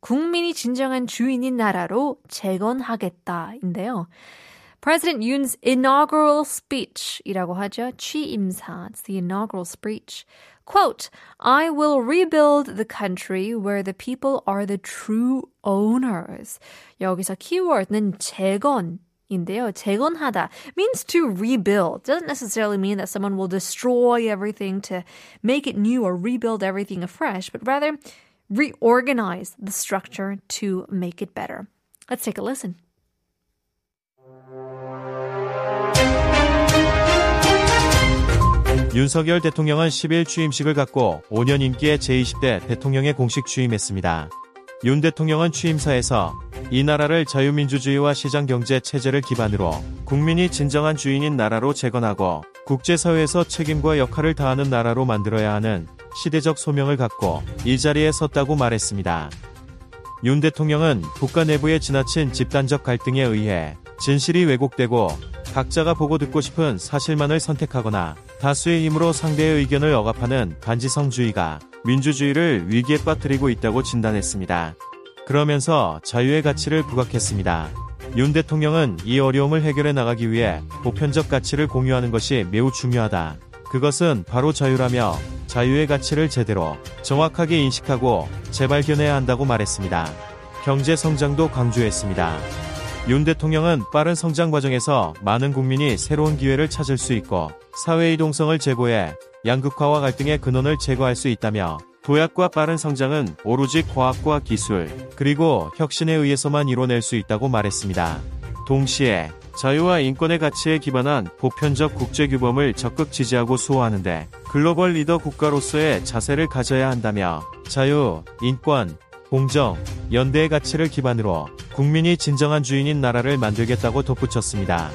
국민이 진정한 주인인 나라로 재건하겠다인데요. President Yoon's inaugural speech이라고 하죠. 취임사. It's the inaugural speech. Quote, I will rebuild the country where the people are the true owners. 여기서 keyword는 재건 인데요. 재건하다 means to rebuild. Doesn't necessarily mean that someone will destroy everything to make it new or rebuild everything afresh, but rather reorganize the structure to make it better. Let's take a listen. 윤석열 대통령은 10일 취임식을 갖고 5년 임기의 제20대 대통령에 공식 취임했습니다. 윤 대통령은 취임사에서 이 나라를 자유민주주의와 시장경제 체제를 기반으로 국민이 진정한 주인인 나라로 재건하고 국제사회에서 책임과 역할을 다하는 나라로 만들어야 하는 시대적 소명을 갖고 이 자리에 섰다고 말했습니다. 윤 대통령은 국가 내부의 지나친 집단적 갈등에 의해 진실이 왜곡되고 각자가 보고 듣고 싶은 사실만을 선택하거나 다수의 힘으로 상대의 의견을 억압하는 반지성주의가 민주주의를 위기에 빠뜨리고 있다고 진단했습니다. 그러면서 자유의 가치를 부각했습니다. 윤 대통령은 이 어려움을 해결해 나가기 위해 보편적 가치를 공유하는 것이 매우 중요하다. 그것은 바로 자유라며 자유의 가치를 제대로 정확하게 인식하고 재발견해야 한다고 말했습니다. 경제 성장도 강조했습니다. 윤 대통령은 빠른 성장 과정에서 많은 국민이 새로운 기회를 찾을 수 있고 사회 이동성을 제고해 양극화와 갈등의 근원을 제거할 수 있다며 도약과 빠른 성장은 오로지 과학과 기술 그리고 혁신에 의해서만 이뤄낼 수 있다고 말했습니다. 동시에 자유와 인권의 가치에 기반한 보편적 국제 규범을 적극 지지하고 수호하는데 글로벌 리더 국가로서의 자세를 가져야 한다며 자유, 인권, 공정, 연대의 가치를 기반으로 국민이 진정한 주인인 나라를 만들겠다고 덧붙였습니다.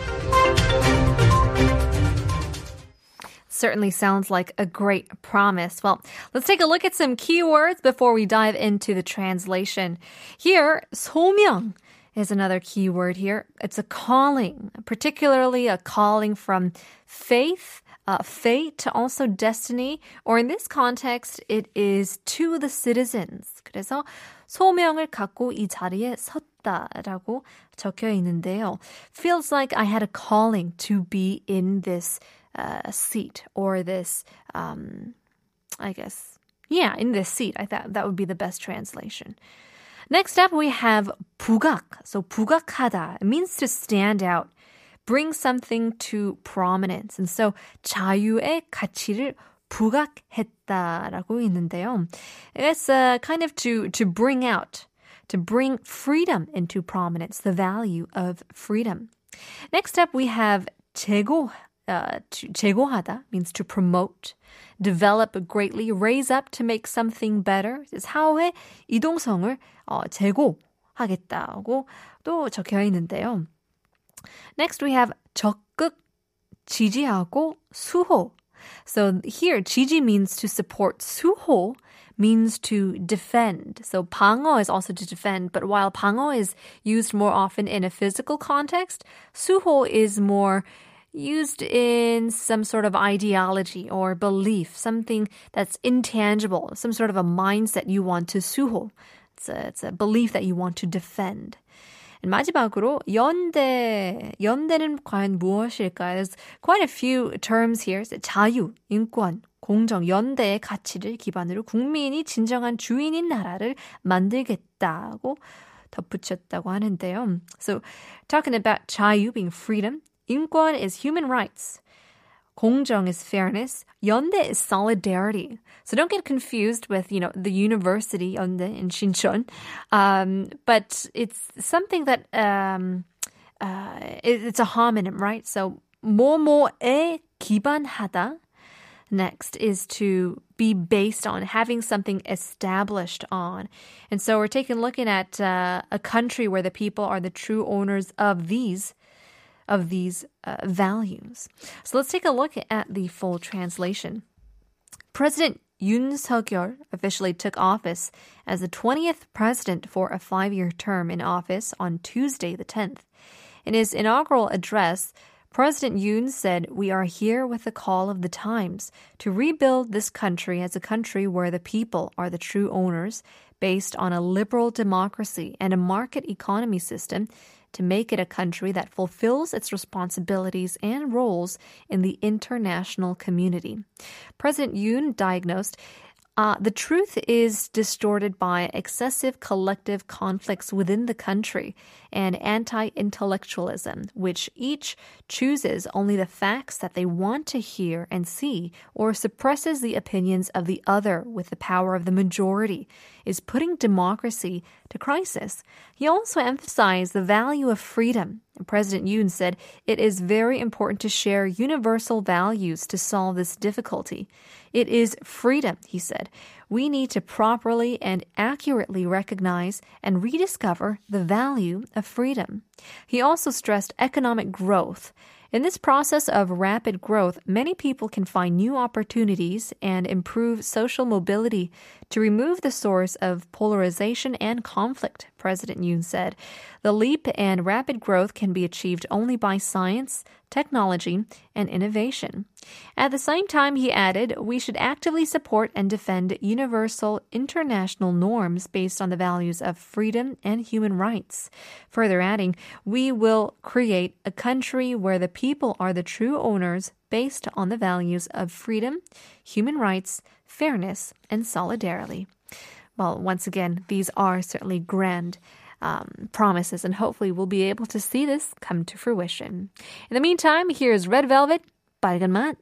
Certainly sounds like a great promise. Well, let's take a look at some keywords before we dive into the translation. Here, 소명 is another keyword here. It's a calling, particularly a calling from faith, uh, fate, also destiny, or in this context, it is to the citizens. 그래서 소명을 갖고 이 자리에 섰다라고 적혀 있는데요. Feels like I had a calling to be in this uh, seat or this, um, I guess, yeah, in this seat. I thought that would be the best translation. Next up, we have 부각. So 부각하다. It means to stand out, bring something to prominence. And so 자유의 가치를 부각했다라고 있는데요. It's uh, kind of to, to bring out, to bring freedom into prominence, the value of freedom. Next up, we have 제고, uh, to, 제고하다 means to promote, develop greatly, raise up to make something better. 사회 이동성을 어, 제고하겠다고 또 적혀 있는데요. Next we have 적극 지지하고 수호. So here 지지 means to support. 수호 means to defend. So 방어 is also to defend, but while 방어 is used more often in a physical context, 수호 is more used in some sort of ideology or belief, something that's intangible, some sort of a mindset you want to 수호. It's a, it's a belief that you want to defend. 마지막으로 연대, 연대는 과연 무엇일까요? There's quite a few terms here. 자유, 인권, 공정, 연대의 가치를 기반으로 국민이 진정한 주인인 나라를 만들겠다고 덧붙였다고 하는데요. So talking about 자유 being freedom, 인권 is human rights. 공정 is fairness, Yonde is solidarity. So don't get confused with, you know, the university yonde in Sinchon. Um, but it's something that um, uh, it, it's a homonym, right? So 뭐뭐에 기반하다 next is to be based on, having something established on. And so we're taking a looking at uh, a country where the people are the true owners of these of these uh, values. So let's take a look at the full translation. President Yoon Suk-yeol officially took office as the 20th president for a 5-year term in office on Tuesday the 10th. In his inaugural address, President Yoon said, We are here with the call of the times to rebuild this country as a country where the people are the true owners, based on a liberal democracy and a market economy system to make it a country that fulfills its responsibilities and roles in the international community. President Yoon diagnosed uh, the truth is distorted by excessive collective conflicts within the country and anti intellectualism, which each chooses only the facts that they want to hear and see or suppresses the opinions of the other with the power of the majority, is putting democracy to crisis. He also emphasized the value of freedom President Yoon said it is very important to share universal values to solve this difficulty. It is freedom, he said. We need to properly and accurately recognize and rediscover the value of freedom. He also stressed economic growth. In this process of rapid growth, many people can find new opportunities and improve social mobility to remove the source of polarization and conflict, President Yoon said. The leap and rapid growth can be achieved only by science, technology, and innovation. At the same time, he added, we should actively support and defend universal international norms based on the values of freedom and human rights. Further adding, we will create a country where the people are the true owners based on the values of freedom, human rights, fairness, and solidarity. Well, once again, these are certainly grand um, promises, and hopefully we'll be able to see this come to fruition. In the meantime, here's Red Velvet, Balgamat.